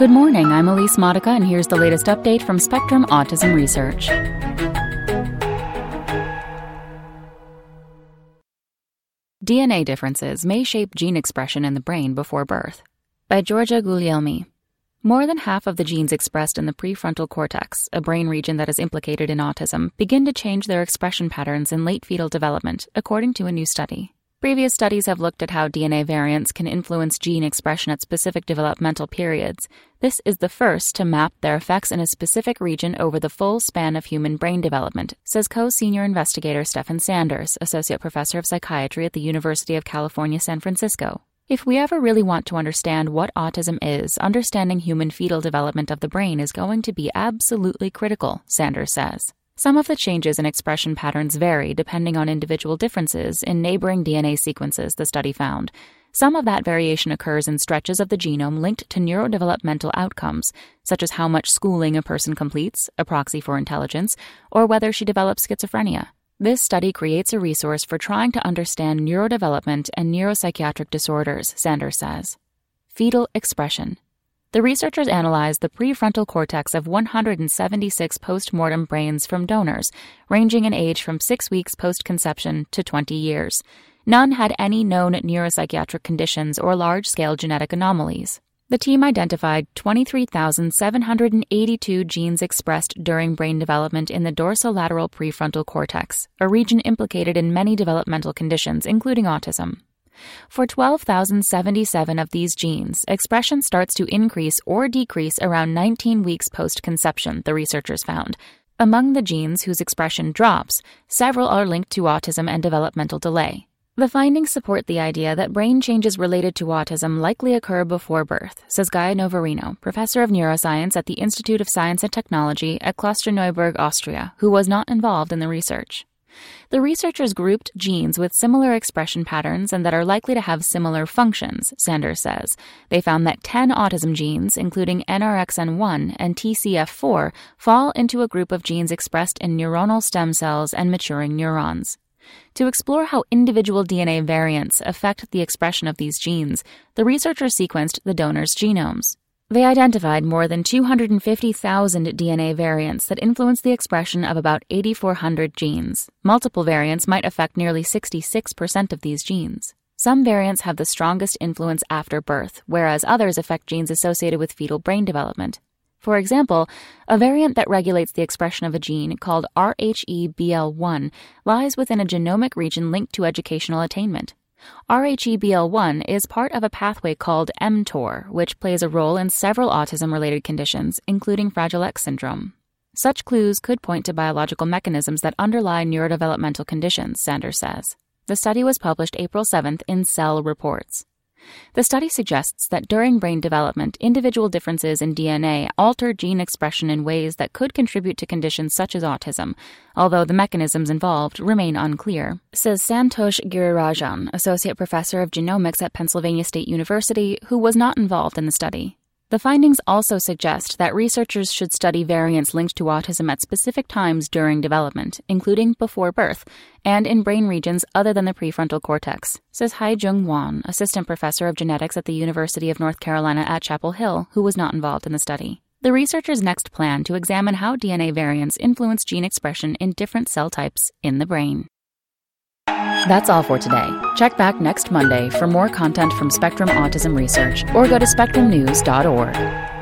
Good morning, I'm Elise Modica, and here's the latest update from Spectrum Autism Research. DNA differences may shape gene expression in the brain before birth. By Georgia Guglielmi. More than half of the genes expressed in the prefrontal cortex, a brain region that is implicated in autism, begin to change their expression patterns in late fetal development, according to a new study. Previous studies have looked at how DNA variants can influence gene expression at specific developmental periods. This is the first to map their effects in a specific region over the full span of human brain development, says co senior investigator Stephan Sanders, associate professor of psychiatry at the University of California, San Francisco. If we ever really want to understand what autism is, understanding human fetal development of the brain is going to be absolutely critical, Sanders says. Some of the changes in expression patterns vary depending on individual differences in neighboring DNA sequences, the study found. Some of that variation occurs in stretches of the genome linked to neurodevelopmental outcomes, such as how much schooling a person completes, a proxy for intelligence, or whether she develops schizophrenia. This study creates a resource for trying to understand neurodevelopment and neuropsychiatric disorders, Sanders says. Fetal expression. The researchers analyzed the prefrontal cortex of 176 post-mortem brains from donors, ranging in age from 6 weeks post-conception to 20 years. None had any known neuropsychiatric conditions or large-scale genetic anomalies. The team identified 23,782 genes expressed during brain development in the dorsolateral prefrontal cortex, a region implicated in many developmental conditions, including autism. For 12,077 of these genes, expression starts to increase or decrease around 19 weeks post conception, the researchers found. Among the genes whose expression drops, several are linked to autism and developmental delay. The findings support the idea that brain changes related to autism likely occur before birth, says Gaia Novarino, professor of neuroscience at the Institute of Science and Technology at Klosterneuburg, Austria, who was not involved in the research. The researchers grouped genes with similar expression patterns and that are likely to have similar functions, Sanders says. They found that 10 autism genes, including NRXN1 and TCF4, fall into a group of genes expressed in neuronal stem cells and maturing neurons. To explore how individual DNA variants affect the expression of these genes, the researchers sequenced the donors' genomes. They identified more than 250,000 DNA variants that influence the expression of about 8,400 genes. Multiple variants might affect nearly 66% of these genes. Some variants have the strongest influence after birth, whereas others affect genes associated with fetal brain development. For example, a variant that regulates the expression of a gene called RHEBL1 lies within a genomic region linked to educational attainment. RHEBL1 is part of a pathway called mTOR, which plays a role in several autism related conditions, including Fragile X syndrome. Such clues could point to biological mechanisms that underlie neurodevelopmental conditions, Sanders says. The study was published April 7th in Cell Reports. The study suggests that during brain development, individual differences in DNA alter gene expression in ways that could contribute to conditions such as autism, although the mechanisms involved remain unclear, says Santosh Girirajan, associate professor of genomics at Pennsylvania State University, who was not involved in the study. The findings also suggest that researchers should study variants linked to autism at specific times during development, including before birth, and in brain regions other than the prefrontal cortex, says Hyejung Won, assistant professor of genetics at the University of North Carolina at Chapel Hill, who was not involved in the study. The researchers next plan to examine how DNA variants influence gene expression in different cell types in the brain. That's all for today. Check back next Monday for more content from Spectrum Autism Research or go to spectrumnews.org.